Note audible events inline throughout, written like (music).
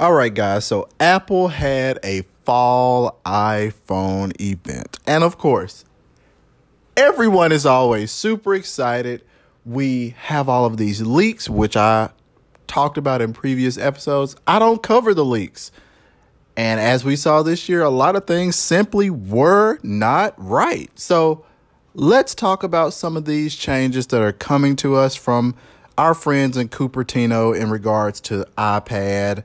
All right, guys. So Apple had a fall iPhone event. And of course, everyone is always super excited. We have all of these leaks, which I talked about in previous episodes. I don't cover the leaks. And as we saw this year, a lot of things simply were not right. So let's talk about some of these changes that are coming to us from our friends in Cupertino in regards to iPad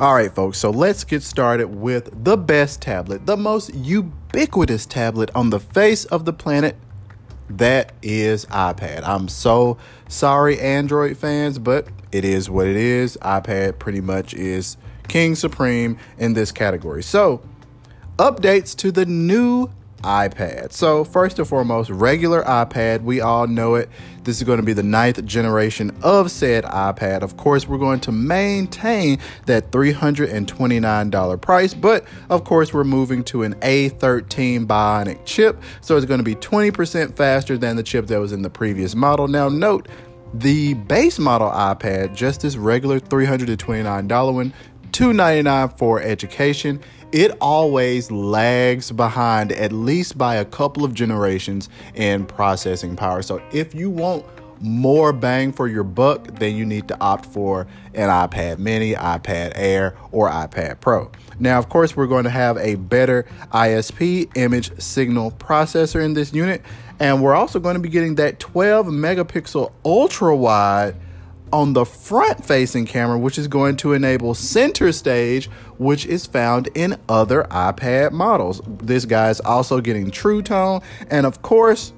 All right, folks, so let's get started with the best tablet, the most ubiquitous tablet on the face of the planet. That is iPad. I'm so sorry, Android fans, but it is what it is. iPad pretty much is king supreme in this category. So, updates to the new iPad. So, first and foremost, regular iPad, we all know it. This is going to be the ninth generation of said iPad. Of course, we're going to maintain that $329 price, but of course, we're moving to an A13 Bionic chip. So, it's going to be 20% faster than the chip that was in the previous model. Now, note, the base model iPad, just this regular $329 one, 299 for education it always lags behind at least by a couple of generations in processing power. So if you want more bang for your buck, then you need to opt for an iPad mini, iPad Air, or iPad Pro. Now, of course, we're going to have a better ISP image signal processor in this unit, and we're also going to be getting that 12 megapixel ultra wide on the front facing camera, which is going to enable center stage, which is found in other iPad models. This guy is also getting True Tone, and of course,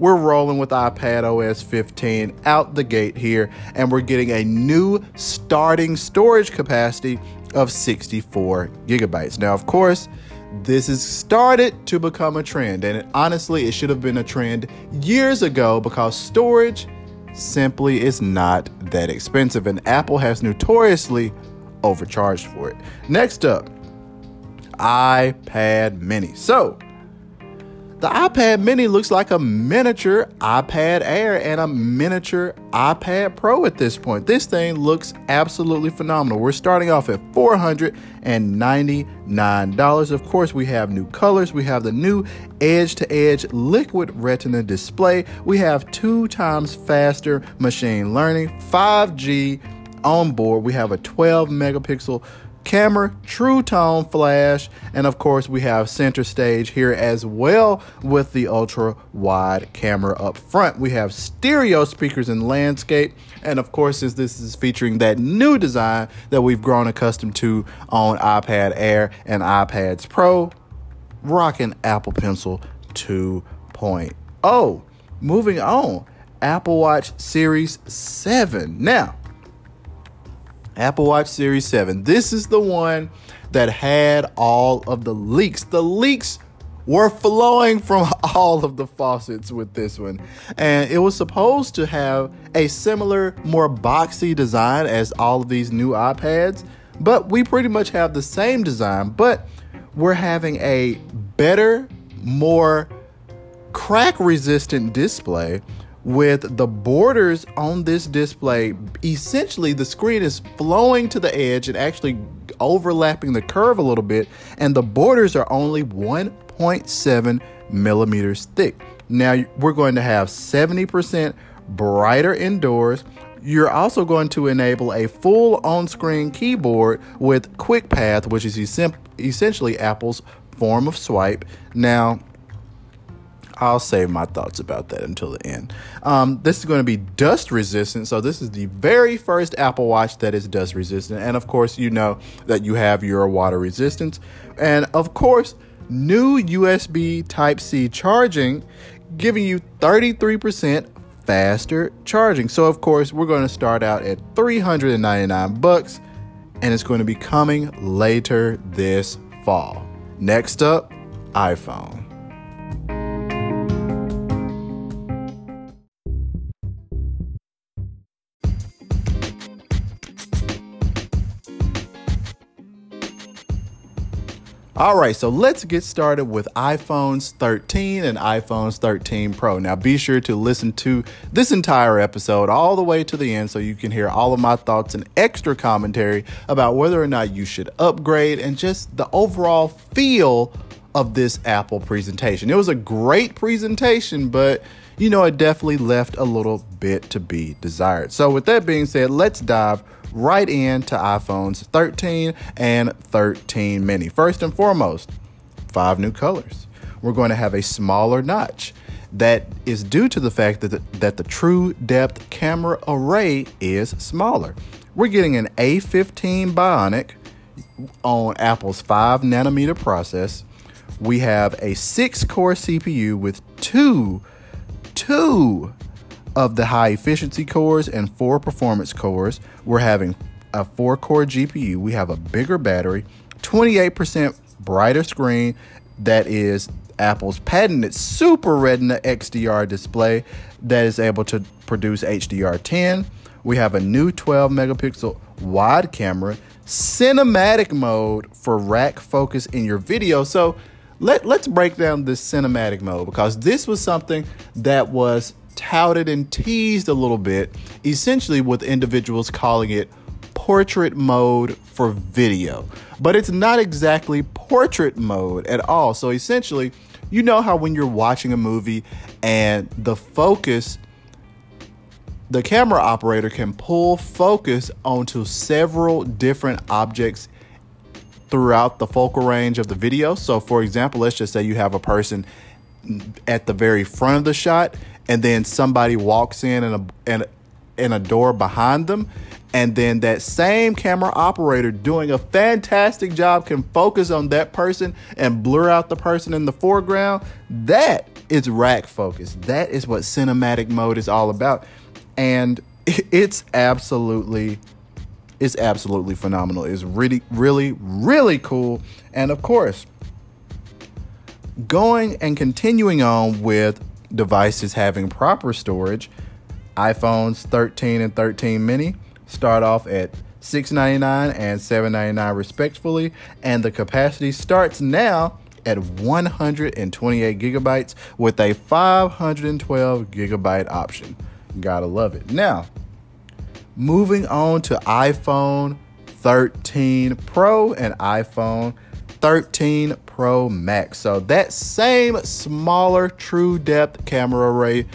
we're rolling with iPad OS 15 out the gate here, and we're getting a new starting storage capacity of 64 gigabytes. Now, of course, this has started to become a trend, and it, honestly, it should have been a trend years ago because storage simply is not that expensive, and Apple has notoriously overcharged for it. Next up, iPad Mini. So, the iPad mini looks like a miniature iPad Air and a miniature iPad Pro at this point. This thing looks absolutely phenomenal. We're starting off at $499. Of course, we have new colors. We have the new edge to edge liquid retina display. We have two times faster machine learning, 5G on board. We have a 12 megapixel camera, true tone flash, and of course we have center stage here as well with the ultra wide camera up front. We have stereo speakers in landscape, and of course since this is featuring that new design that we've grown accustomed to on iPad Air and iPads Pro, rocking Apple Pencil 2.0. Moving on, Apple Watch Series 7. Now, Apple Watch Series 7. This is the one that had all of the leaks. The leaks were flowing from (laughs) all of the faucets with this one. And it was supposed to have a similar, more boxy design as all of these new iPads, but we pretty much have the same design, but we're having a better, more crack resistant display with the borders on this display. Essentially, the screen is flowing to the edge and actually overlapping the curve a little bit, and the borders are only 1.7 millimeters thick. Now, we're going to have 70% brighter indoors. You're also going to enable a full on screen keyboard with Quick Path, which is essentially Apple's form of swipe. Now, I'll save my thoughts about that until the end. Um, this is going to be dust resistant. So, this is the very first Apple Watch that is dust resistant. And of course, you know that you have your water resistance. And of course, new USB Type C charging, giving you 33% faster charging. So, of course, we're going to start out at 399 bucks and it's going to be coming later this fall. Next up, iPhone. All right, so let's get started with iPhones 13 and iPhones 13 Pro. Now, be sure to listen to this entire episode all the way to the end so you can hear all of my thoughts and extra commentary about whether or not you should upgrade and just the overall feel of this Apple presentation. It was a great presentation, but you know, it definitely left a little bit to be desired. So, with that being said, let's dive right into iPhones 13 and 13 mini. First and foremost, five new colors. We're going to have a smaller notch. That is due to the fact that the, that the true depth camera array is smaller. We're getting an A15 Bionic on Apple's 5 nanometer process. We have a 6 core CPU with two, two of the high efficiency cores and four performance cores. We're having a four core GPU. We have a bigger battery, 28% brighter screen that is Apple's patented Super Retina XDR display that is able to produce HDR10. We have a new 12 megapixel wide camera, cinematic mode for rack focus in your video. So let, let's break down this cinematic mode because this was something that was touted and teased a little bit, essentially with individuals calling it portrait mode for video. But it's not exactly portrait mode at all. So essentially, you know how when you're watching a movie and the focus the camera operator can pull focus onto several different objects throughout the focal range of the video. So, for example, let's just say you have a person at the very front of the shot and then somebody walks in and a, and, and a door behind them and then that same camera operator doing a fantastic job can focus on that person and blur out the person in the foreground that is rack focus. That is what cinematic mode is all about. And (laughs) it's absolutely it's absolutely phenomenal. It's really really really cool. And of course going and continuing on with devices having proper storage, iPhones 13 and 13 mini start off at 699 and $799 respectively, and the capacity starts now at 128 gigabytes with a 512 gigabyte option. Gotta love it. Now, moving on to iPhone 13 Pro and iPhone 13 Pro Max. So that same smaller true depth camera array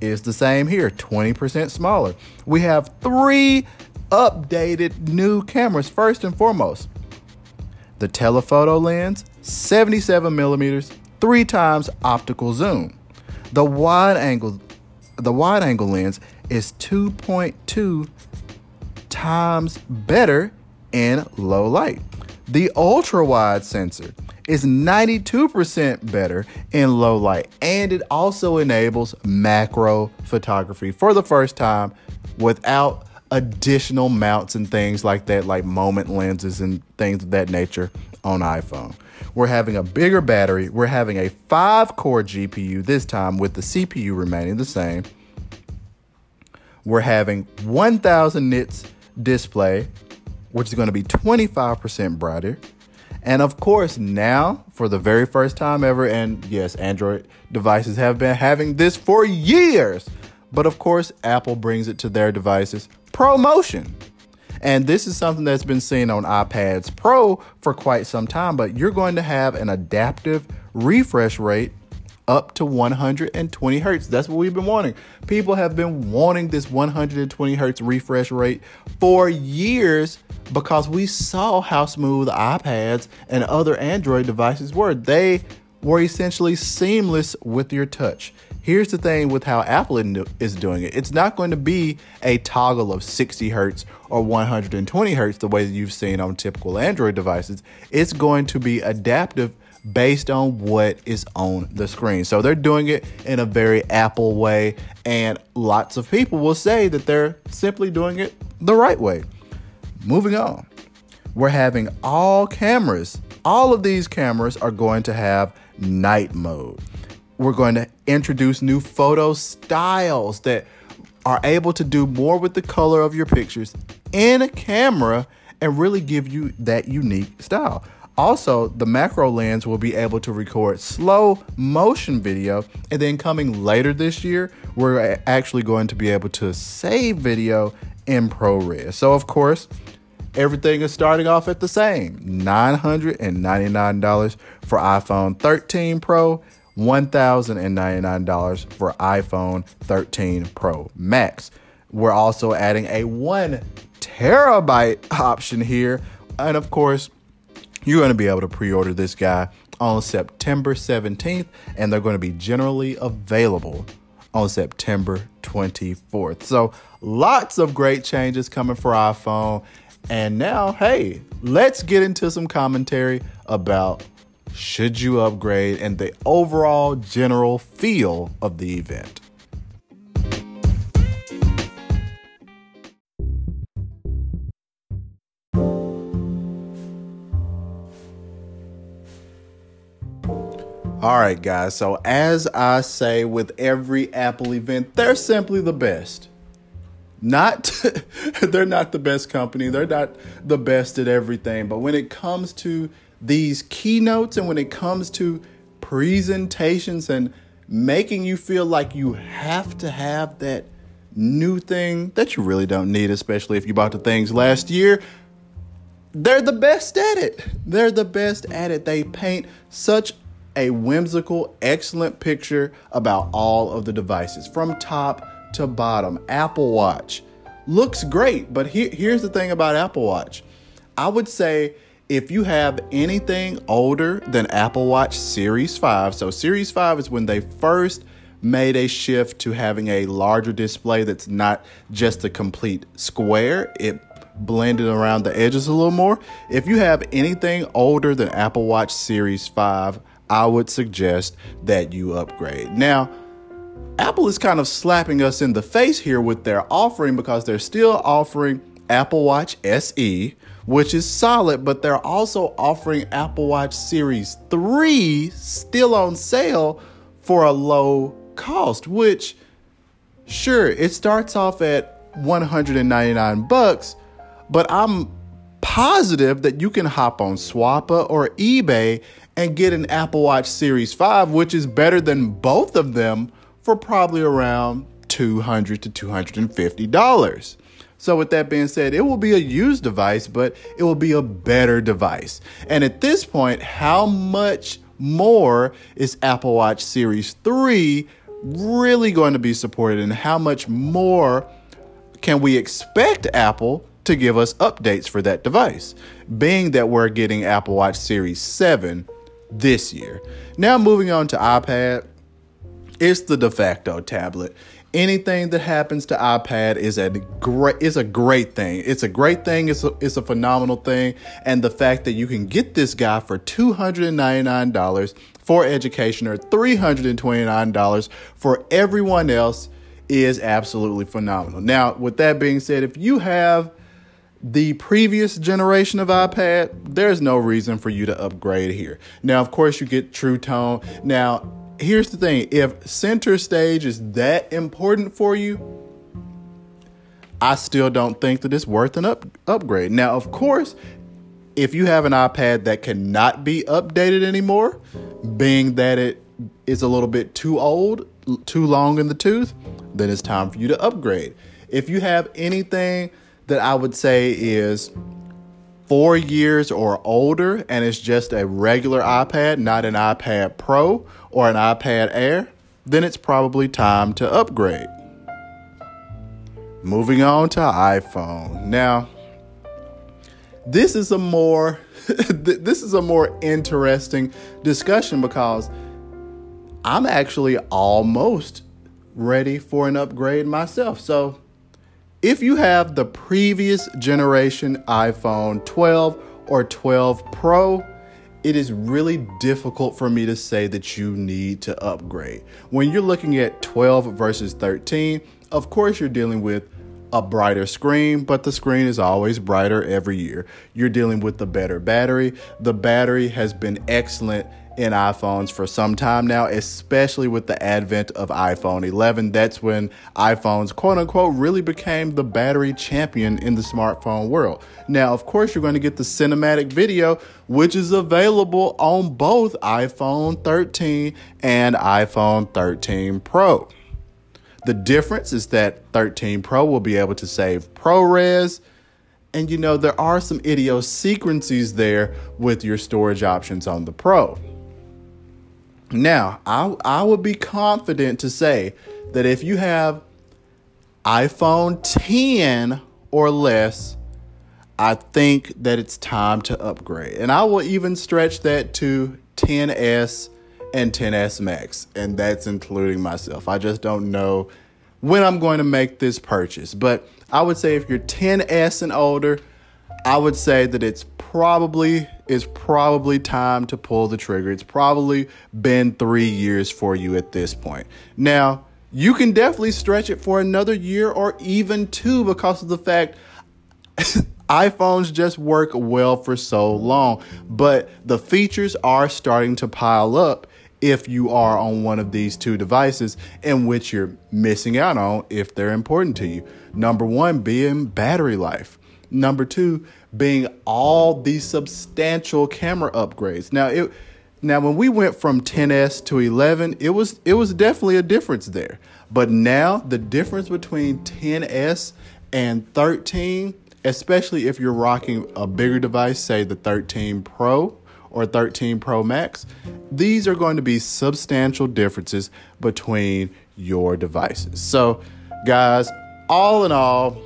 is the same here, 20% smaller. We have three updated new cameras. First and foremost, the telephoto lens, 77 millimeters, three times optical zoom. The wide angle, the wide angle lens is 2.2 times better in low light. The ultra wide sensor is 92% better in low light and it also enables macro photography for the first time without additional mounts and things like that, like moment lenses and things of that nature on iPhone. We're having a bigger battery. We're having a five core GPU this time with the CPU remaining the same. We're having 1000 nits display which is going to be 25% brighter. And of course, now for the very first time ever, and yes, Android devices have been having this for years, but of course, Apple brings it to their devices ProMotion. And this is something that's been seen on iPads Pro for quite some time, but you're going to have an adaptive refresh rate up to 120 hertz. That's what we've been wanting. People have been wanting this 120 hertz refresh rate for years because we saw how smooth iPads and other Android devices were. They were essentially seamless with your touch. Here's the thing with how Apple is doing it. It's not going to be a toggle of 60 hertz or 120 hertz the way that you've seen on typical Android devices. It's going to be adaptive based on what is on the screen. So they're doing it in a very Apple way, and lots of people will say that they're simply doing it the right way. Moving on, we're having all cameras, all of these cameras are going to have night mode. We're going to introduce new photo styles that are able to do more with the color of your pictures in a camera and really give you that unique style. Also, the macro lens will be able to record slow motion video, and then coming later this year, we're actually going to be able to save video in ProRes. So, of course, everything is starting off at the same $999 for iPhone 13 Pro, $1,099 for iPhone 13 Pro Max. We're also adding a one terabyte option here, and of course, you're going to be able to pre order this guy on September 17th, and they're going to be generally available on September 24th. So, lots of great changes coming for iPhone. And now, hey, let's get into some commentary about should you upgrade and the overall general feel of the event. All right, guys. So, as I say with every Apple event, they're simply the best. Not, (laughs) they're not the best company. They're not the best at everything. But when it comes to these keynotes and when it comes to presentations and making you feel like you have to have that new thing that you really don't need, especially if you bought the things last year, they're the best at it. They're the best at it. They paint such a whimsical, excellent picture about all of the devices from top to bottom. Apple Watch looks great, but he, here's the thing about Apple Watch. I would say if you have anything older than Apple Watch Series 5, so Series 5 is when they first made a shift to having a larger display that's not just a complete square. It blended around the edges a little more. If you have anything older than Apple Watch Series 5, I would suggest that you upgrade. Now, Apple is kind of slapping us in the face here with their offering because they're still offering Apple Watch SE, which is solid, but they're also offering Apple Watch Series 3 still on sale for a low cost, which sure, it starts off at 199 bucks, but I'm positive that you can hop on Swappa or eBay and get an Apple Watch Series 5, which is better than both of them for probably around $200 to $250. So, with that being said, it will be a used device, but it will be a better device. And at this point, how much more is Apple Watch Series 3 really going to be supported, and how much more can we expect Apple to give us updates for that device? Being that we're getting Apple Watch Series 7 this year. Now, moving on to iPad, it's the de facto tablet. Anything that happens to iPad is a great is a great thing. It's a great thing. It's a, it's a phenomenal thing. And the fact that you can get this guy for two hundred and ninety nine dollars for education or three hundred and twenty nine dollars for everyone else is absolutely phenomenal. Now, with that being said, if you have the previous generation of iPad, there's no reason for you to upgrade here. Now, of course, you get True Tone. Now, here's the thing if center stage is that important for you, I still don't think that it's worth an up- upgrade. Now, of course, if you have an iPad that cannot be updated anymore, being that it is a little bit too old, too long in the tooth, then it's time for you to upgrade. If you have anything that I would say is four years or older and it's just a regular iPad, not an iPad Pro or an iPad Air, then it's probably time to upgrade. Moving on to iPhone. Now, this is a more (laughs) this is a more interesting discussion because I'm actually almost ready for an upgrade myself. So, if you have the previous generation iPhone 12 or 12 Pro, it is really difficult for me to say that you need to upgrade. When you're looking at 12 versus 13, of course, you're dealing with a brighter screen, but the screen is always brighter every year. You're dealing with the better battery. The battery has been excellent in iPhones for some time now, especially with the advent of iPhone 11. That's when iPhones, quote unquote, really became the battery champion in the smartphone world. Now, of course, you're going to get the cinematic video, which is available on both iPhone 13 and iPhone 13 Pro. The difference is that 13 Pro will be able to save ProRes. And you know, there are some idiosyncrasies there with your storage options on the Pro. Now, I, I would be confident to say that if you have iPhone 10 or less, I think that it's time to upgrade. And I will even stretch that to 10S and 10S Max, and that's including myself. I just don't know when I'm going to make this purchase. But I would say if you're 10S and older, I would say that it's probably it's probably time to pull the trigger. It's probably been 3 years for you at this point. Now, you can definitely stretch it for another year or even two because of the fact (laughs) iPhones just work well for so long, but the features are starting to pile up if you are on one of these two devices in which you're missing out on if they're important to you. Number one being battery life. Number two being all these substantial camera upgrades. Now it now when we went from 10s to 11, it was it was definitely a difference there. But now the difference between 10s and 13, especially if you're rocking a bigger device, say the 13 Pro or 13 Pro Max, these are going to be substantial differences between your devices. So, guys, all in all,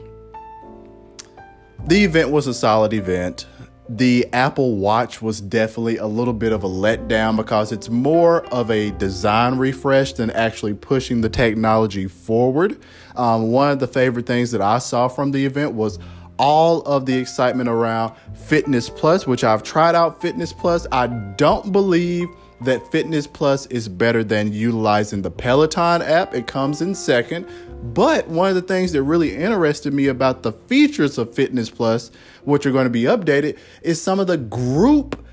the event was a solid event. The Apple Watch was definitely a little bit of a letdown because it's more of a design refresh than actually pushing the technology forward. Um, one of the favorite things that I saw from the event was all of the excitement around Fitness Plus, which I've tried out Fitness Plus. I don't believe that Fitness Plus is better than utilizing the Peloton app. It comes in second. But one of the things that really interested me about the features of Fitness Plus, which are going to be updated, is some of the group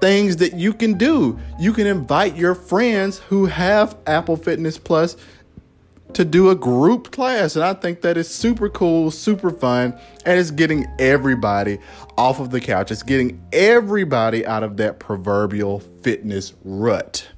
things that you can do. You can invite your friends who have Apple Fitness Plus to do a group class. And I think that is super cool, super fun, and it's getting everybody off of the couch. It's getting everybody out of that proverbial fitness rut.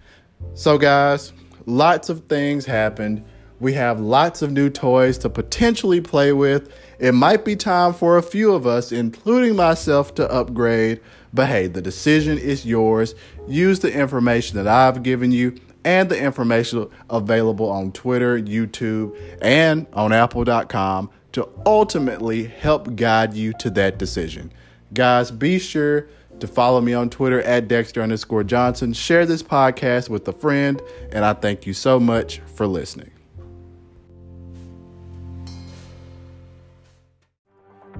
So, guys, lots of things happened. We have lots of new toys to potentially play with. It might be time for a few of us, including myself, to upgrade. But hey, the decision is yours. Use the information that I've given you and the information available on Twitter, YouTube, and on Apple.com to ultimately help guide you to that decision. Guys, be sure to follow me on Twitter at Dexter underscore Johnson. Share this podcast with a friend, and I thank you so much for listening.